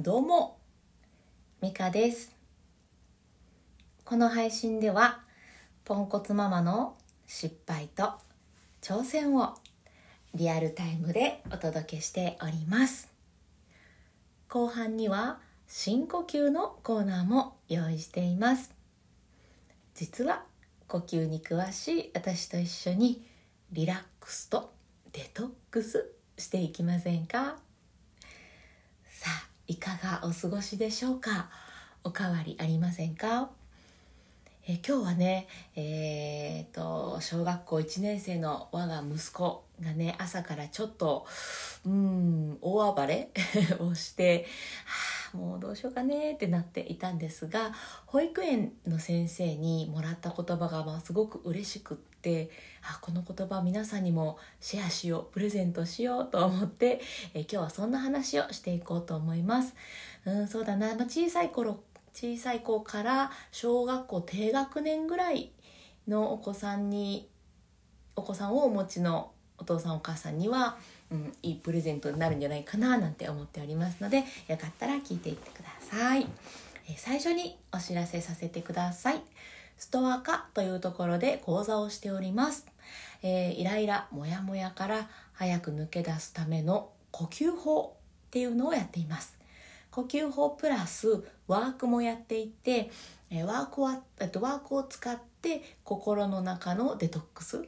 どうも、ミカです。この配信では、ポンコツママの失敗と挑戦をリアルタイムでお届けしております。後半には深呼吸のコーナーも用意しています。実は呼吸に詳しい私と一緒にリラックスとデトックスしていきませんか？いかがお過ごしでしょうか？おかわりありませんか？え今日はねえー、と小学校1年生の我が息子がね朝からちょっとうん大暴れ をして、はあ、もうどうしようかねってなっていたんですが保育園の先生にもらった言葉がまあすごく嬉しくってあこの言葉皆さんにもシェアしようプレゼントしようと思ってえ今日はそんな話をしていこうと思います。うんそうだな、まあ、小さい頃小さい子から小学校低学年ぐらいのお子さんにお子さんをお持ちのお父さんお母さんには、うん、いいプレゼントになるんじゃないかななんて思っておりますのでよかったら聞いていってください、え最初にお知らせさせてください。ストア化というところで講座をしております、えーイライラモヤモヤから早く抜け出すための呼吸法っていうのをやっています。呼吸法プラスワークもやっていてえーワークは、えっと、ワークを使って心の中のデトックス。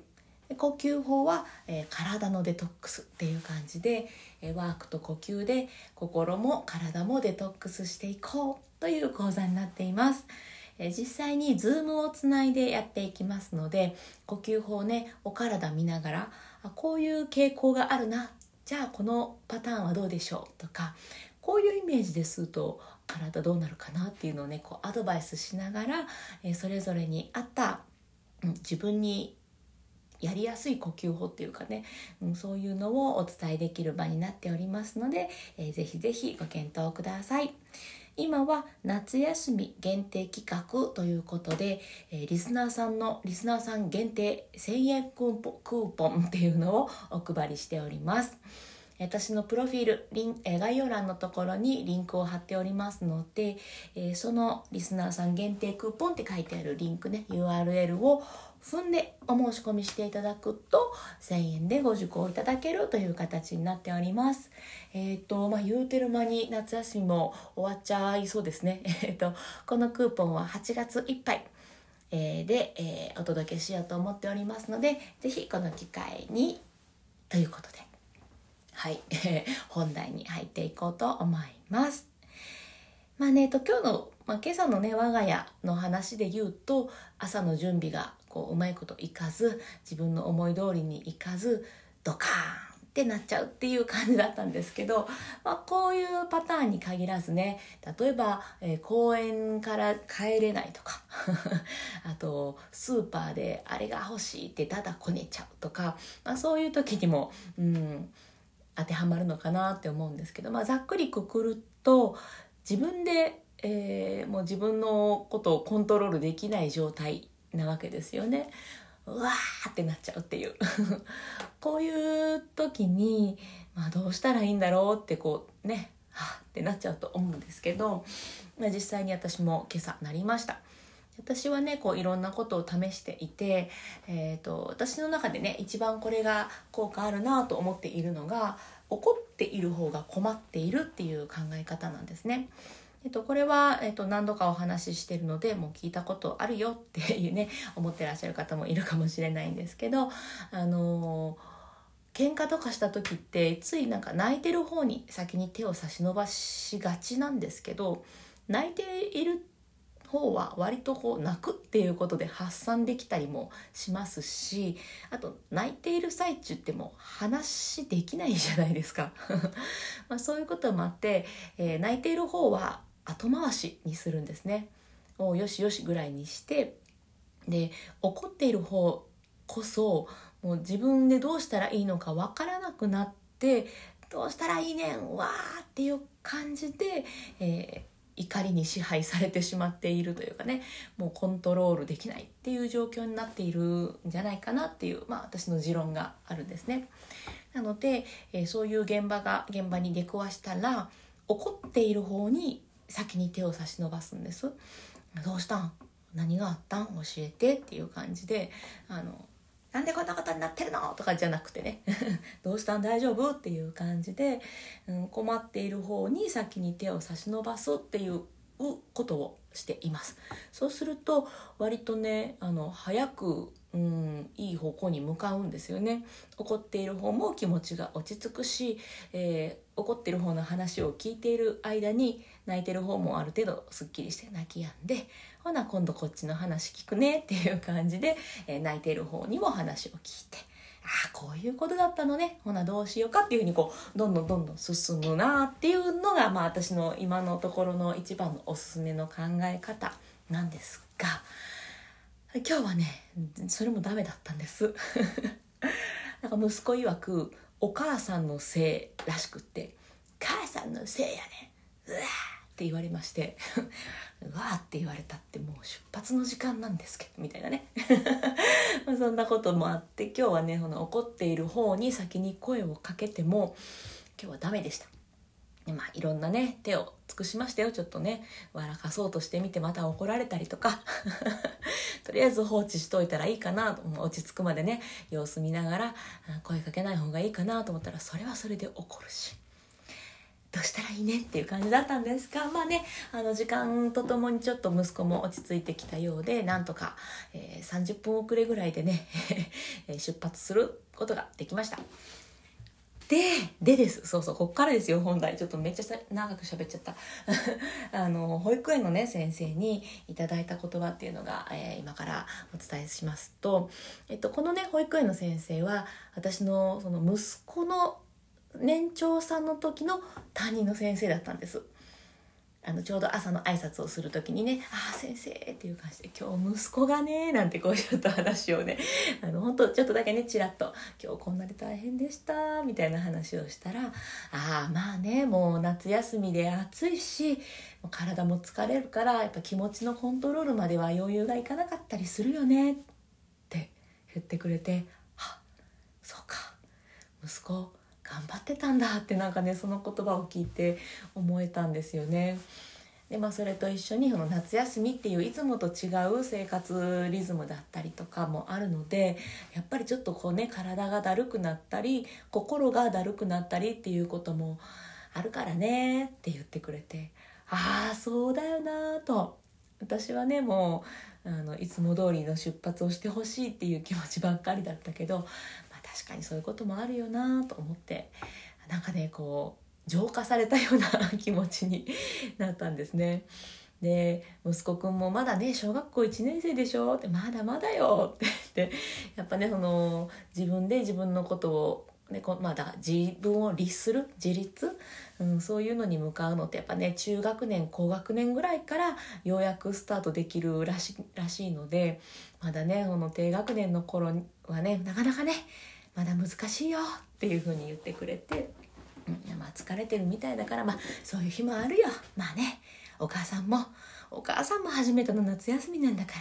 呼吸法は、えー体のデトックスっていう感じで、えーワークと呼吸で心も体もデトックスしていこうという講座になっています。え実際に Zoom をつないでやっていきますので呼吸法ねお体見ながらあこういう傾向があるなじゃあこのパターンはどうでしょうとかこういうイメージですると体どうなるかなっていうのをねこうアドバイスしながら、えそれぞれに合った、うん自分にやりやすい呼吸法っていうかね、うん、そういうのをお伝えできる場になっておりますので、えーぜひぜひご検討ください。今は夏休み限定企画ということで、えーリスナーさんのリスナーさん限定1000円クーポンクーポンっていうのをお配りしております。私のプロフィールリンえ概要欄のところにリンクを貼っておりますので、えーそのリスナーさん限定クーポンって書いてあるリンクね URL を踏んでお申し込みしていただくと1000円でご受講いただけるという形になっております。えっ、とまあ言うてる間に夏休みも終わっちゃいそうですね。えっ、とこのクーポンは8月いっぱい。えーで、えーお届けしようと思っておりますのでぜひこの機会にということではい、本題に入っていこうと思います。まあね、えっと、今日の、まあ、今朝のね、我が家の話で言うと、朝の準備がこううまいこといかず、自分の思い通りにいかず、ドカーンってなっちゃうっていう感じだったんですけど、まあ、こういうパターンに限らずね、例えば、えー公園から帰れないとか、あと、スーパーであれが欲しいってただこねちゃうとか、まあ、そういう時にも、うん、当てはまるのかなって思うんですけど、まあ、ざっくりくくると自分で、えーもう自分のことをコントロールできない状態なわけですよね。うわーってなっちゃうっていう こういう時に、まあ、どうしたらいいんだろうってこうねはあってなっちゃうと思うんですけど、まあ、実際に私も今朝なりました。私はねこういろんなことを試していて、えー、と私の中でね一番これが効果あるなと思っているのが怒っている方が困っているっていう考え方なんですね。えっと、これは、えっと、何度かお話ししてるのでもう聞いたことあるよっていうね 思ってらっしゃる方もいるかもしれないんですけどあの喧嘩とかした時ってついなんか泣いてる方に先に手を差し伸ばしがちなんですけど泣いている方は割とこう泣くっていうことで発散できたりもしますしあと泣いている最中ってもう話できないじゃないですか。まあそういうこともあって、えー泣いている方は後回しにするんですねもうよしよしぐらいにしてで怒っている方こそもう自分でどうしたらいいのかわからなくなってどうしたらいいねんわーっていう感じで、えー怒りに支配されてしまっているというかねもうコントロールできないっていう状況になっているんじゃないかなっていう、まあ、私の持論があるんですね。なので、えーそういう現場が現場に出くわしたら怒っている方に先に手を差し伸ばすんです。どうしたん？何があったん？教えてっていう感じであのなんでこんなことになってるの？とかじゃなくてね。どうしたん？大丈夫？っていう感じで、うん、困っている方に先に手を差し伸ばすっていうことをしています。そうすると割とねあの早くうんいい方向に向かうんですよね。怒っている方も気持ちが落ち着くし、えー、怒ってる方の話を聞いている間に泣いてる方もある程度すっきりして泣き止んでほな今度こっちの話聞くねっていう感じで、えー、泣いてる方にも話を聞いてああこういうことだったのね。ほなどうしようかっていうふうにこうどんどんどんどん進むなっていうのが、まあ、私の今のところの一番のおすすめの考え方なんですが今日はねそれもダメだったんです なんか息子曰くお母さんのせいらしくって「母さんのせいやねうわ!」って言われまして うわって言われたってもう出発の時間なんですけどみたいなね そんなこともあって今日はねこの怒っている方に先に声をかけても今日はダメでしたまあいろんなね手を尽くしましたよ。ちょっとね笑かそうとしてみてまた怒られたりとか。とりあえず放置しといたらいいかなと。落ち着くまでね様子見ながら声かけない方がいいかなと思ったらそれはそれで怒るし。どうしたらいいねっていう感じだったんですがまあねあの時間とともにちょっと息子も落ち着いてきたようでなんとか、えー、30分遅れぐらいでね 出発することができました。で、でです。そうそう、こっからですよ、本題。ちょっとめっちゃ長く喋っちゃった。あの、保育園のね、先生にいただいた言葉っていうのが、えー、今からお伝えしますと、えっと、このね、保育園の先生は、私のその息子の年長さんの時の担任の先生だったんですあのちょうど朝の挨拶をする時にね「ああ先生」っていう感じで「今日息子がね」なんてこうちょっと話をねあの本当ちょっとだけねちらっと「今日こんなに大変でした」みたいな話をしたら「ああまあねもう夏休みで暑いし体も疲れるからやっぱ気持ちのコントロールまでは余裕がいかなかったりするよね」って言ってくれて「あそうか。息子頑張ってたんだってなんかねその言葉を聞いて思えたんですよね。でまあ、それと一緒にその夏休みっていういつもと違う生活リズムだったりとかもあるのでやっぱりちょっとこうね体がだるくなったり心がだるくなったりっていうこともあるからねって言ってくれてああそうだよなと私はねもうあのいつも通りの出発をしてほしいっていう気持ちばっかりだったけど確かにそういうこともあるよなと思ってなんかねこう浄化されたような 気持ちになったんですね。で息子くんもまだね小学校1年生でしょってまだまだよって言ってやっぱねその自分で自分のことをねこま、だ自分を律する自立、うん、そういうのに向かうのってやっぱね中学年高学年ぐらいからようやくスタートできるらしらしいのでまだねこの低学年の頃はねなかなかねまだ難しいよっていう風に言ってくれて、うん、まあ疲れてるみたいだからまあそういう日もあるよ。まあねお母さんもお母さんも初めての夏休みなんだから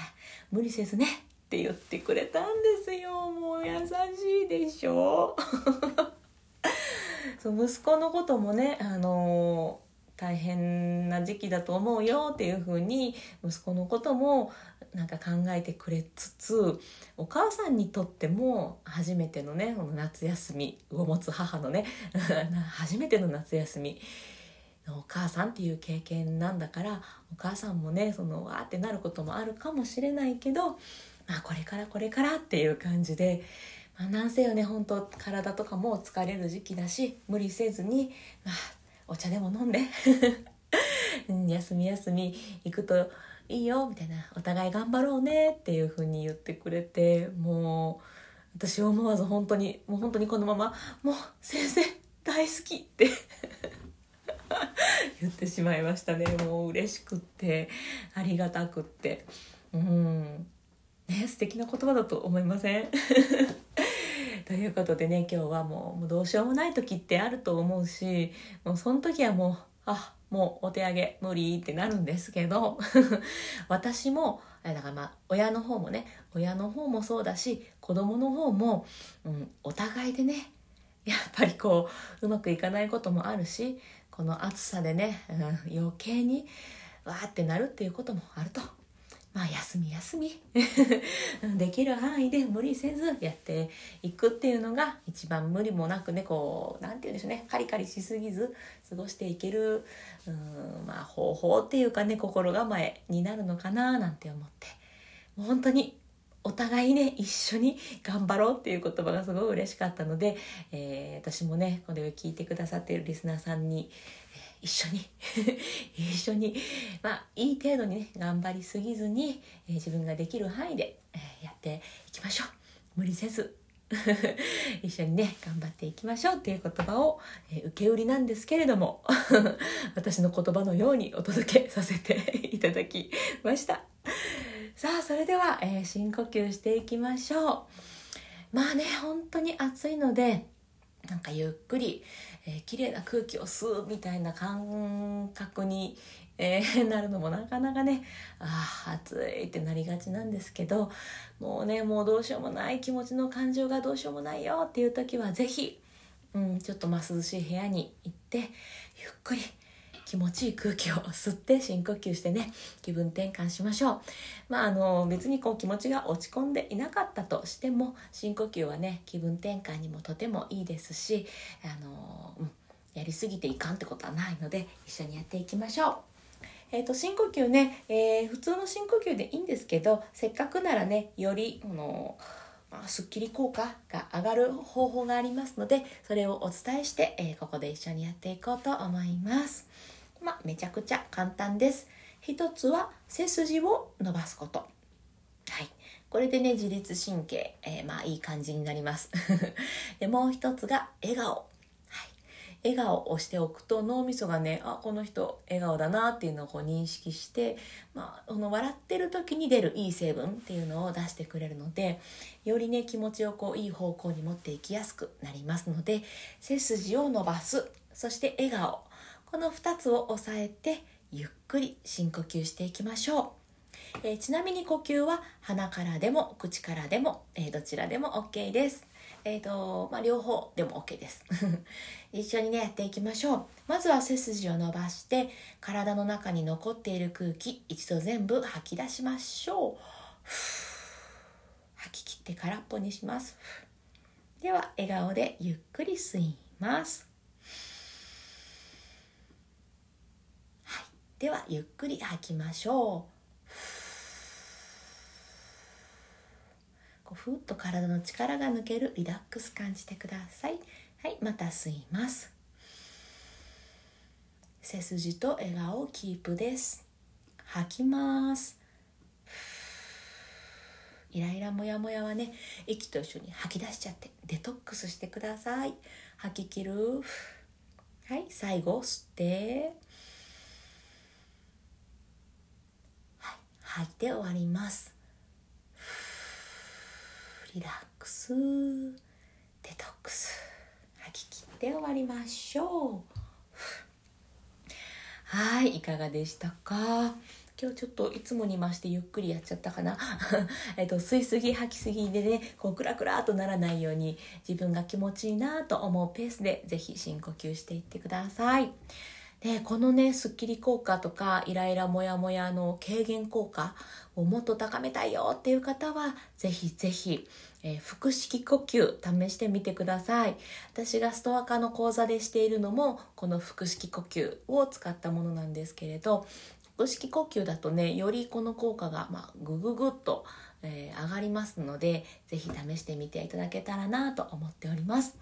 無理せずねって言ってくれたんですよ。もう優しいでしょ。そう息子のこともねあの大変な時期だと思うよっていうふうに息子のこともなんか考えてくれつつお母さんにとっても初めてのねこの夏休みを持つ母のね 初めての夏休みのお母さんっていう経験なんだからお母さんもねそのわーってなることもあるかもしれないけど、まあ、これからこれからっていう感じで、ま、なんせよね本当体とかも疲れる時期だし無理せずに、まあ、お茶でも飲んで。休み休み行くといいよみたいな。お互い頑張ろうねっていう風に言ってくれてもう私思わず本当にもう本当にこのまま「もう先生大好き」って 言ってしまいましたね。もう嬉しくってありがたくって。うん。ね素敵な言葉だと思いません？ということでね今日はもうもうどうしようもない時ってあると思うしもうその時はもうあもうお手上げ無理ってなるんですけど 私もだからまあ親の方もね親の方もそうだし子供の方も、うん、お互いでねやっぱりこううまくいかないこともあるしこの暑さでね、うん、余計にわーってなるっていうこともあるとまあ休み休み。できる範囲で無理せずやっていくっていうのが一番無理もなくねこう何て言うんでしょうね。カリカリしすぎず過ごしていけるうんまあ方法っていうかね心構えになるのかななんて思って。もう本当にお互いね一緒に頑張ろうっていう言葉がすごい嬉しかったので、えー、私もねこれを聞いてくださっているリスナーさんに、一緒に。一緒に。まあいい程度にね頑張りすぎずに、えー、自分ができる範囲で、えやっていきましょう。無理せず。一緒にね頑張っていきましょう。っていう言葉を、えー、受け売りなんですけれども。私の言葉のようにお届けさせていただきました。さあそれでは、えー、深呼吸していきましょう。まあね本当に暑いのでなんかゆっくり、えー、綺麗な空気を吸うみたいな感覚に、えー、なるのもなかなかねああ暑いってなりがちなんですけどもうねもうどうしようもない気持ちの感情がどうしようもないよっていう時は是非、うん、ちょっとまあ涼しい部屋に行ってゆっくり気持ちいい空気を吸って深呼吸してね気分転換しましょうまああの別にこう気持ちが落ち込んでいなかったとしても深呼吸はね気分転換にもとてもいいですしあの、うん、やりすぎていかんってことはないので一緒にやっていきましょう。えーと、深呼吸ね、えー、普通の深呼吸でいいんですけどせっかくならねよりあのまあ、すっきり効果が上がる方法がありますのでそれをお伝えして、えー、ここで一緒にやっていこうと思います。まあ、めちゃくちゃ簡単です。一つは背筋を伸ばすこと。はい。これでね、自律神経、えー、まあいい感じになります。で、もう一つが笑顔。はい。笑顔をしておくと脳みそがね、あ、この人笑顔だなっていうのをこう認識して、まあ、この笑ってる時に出るいい成分っていうのを出してくれるので、よりね、気持ちをこういい方向に持っていきやすくなりますので、背筋を伸ばす。そして笑顔。この2つを押さえてゆっくり深呼吸していきましょう、えー、ちなみに呼吸は鼻からでも口からでも、えー、どちらでも OK です。えーとまあ、両方でも OK です。一緒にねやっていきましょう。まずは背筋を伸ばして体の中に残っている空気一度全部吐き出しましょう。吐き切って空っぽにします。では笑顔でゆっくり吸います。ではゆっくり吐きましょう。こうふっと体の力が抜けるリラックス感じてください。はいまた吸います。背筋と笑顔キープです。吐きます。イライラモヤモヤはね息と一緒に吐き出しちゃってデトックスしてください。吐き切る。はい最後吸って。吐いて終わります。リラックス。デトックス。吐き切って終わりましょう。はいいかがでしたか？今日ちょっといつもに増してゆっくりやっちゃったかな？えっと吸いすぎ吐きすぎでねこうクラクラとならないように自分が気持ちいいなと思うペースで是非深呼吸していってください。でこのねすっきり効果とかイライラモヤモヤの軽減効果をもっと高めたいよっていう方はぜひぜひ、えー、腹式呼吸試してみてください私がストア化の講座でしているのもこの腹式呼吸を使ったものなんですけれど腹式呼吸だとねよりこの効果が、まあ、グググッと、えー、上がりますのでぜひ試してみていただけたらなと思っております。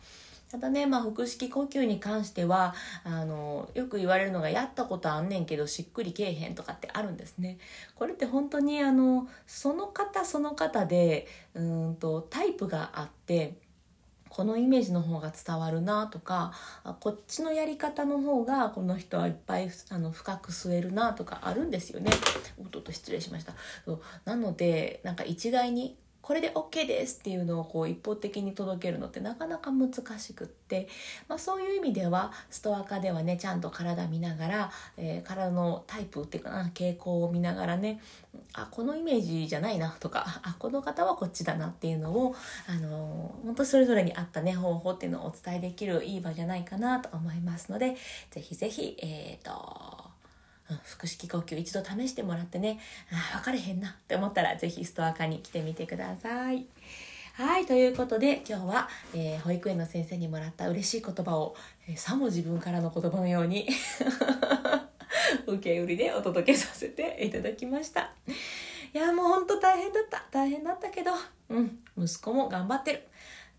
ただね、まあ、腹式呼吸に関してはあのよく言われるのがやったことあんねんけどしっくりけえへんとかってあるんですね。これって本当にあのその方その方でうんとタイプがあってこのイメージの方が伝わるなとかこっちのやり方の方がこの人はいっぱいあの深く吸えるなとかあるんですよね。おっと失礼しました。なのでなんか一概にこれで OK ですっていうのをこう一方的に届けるのってなかなか難しくって、まあ、そういう意味ではストア化ではねちゃんと体見ながら、えー、体のタイプっていうかな傾向を見ながらねあこのイメージじゃないなとかあこの方はこっちだなっていうのを、あのー、本当それぞれに合ったね方法っていうのをお伝えできるいい場じゃないかなと思いますので是非是非えっ、ー、と腹式呼吸一度試してもらってね。あ分かれへんなって思ったら是非ストア化に来てみてください。はい、ということで今日は、えー、保育園の先生にもらった嬉しい言葉を、えー、さも自分からの言葉のように 受け売りでお届けさせていただきました。いやもうほんと大変だった。大変だったけどうん息子も頑張ってる。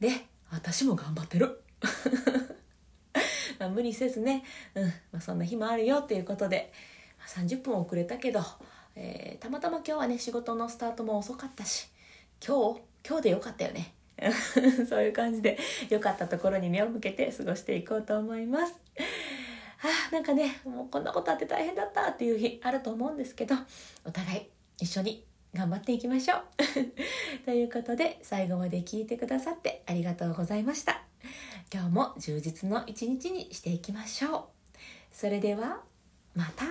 で私も頑張ってる。まあ無理せずね、うんまあ、そんな日もあるよっていうことで。30分遅れたけど、えー、たまたま今日はね仕事のスタートも遅かったし今日今日でよかったよね。そういう感じで良かったところに目を向けて過ごしていこうと思います。あなんかねもうこんなことあって大変だったっていう日あると思うんですけどお互い一緒に頑張っていきましょう。ということで最後まで聞いてくださってありがとうございました。今日も充実の一日にしていきましょう。それではまた。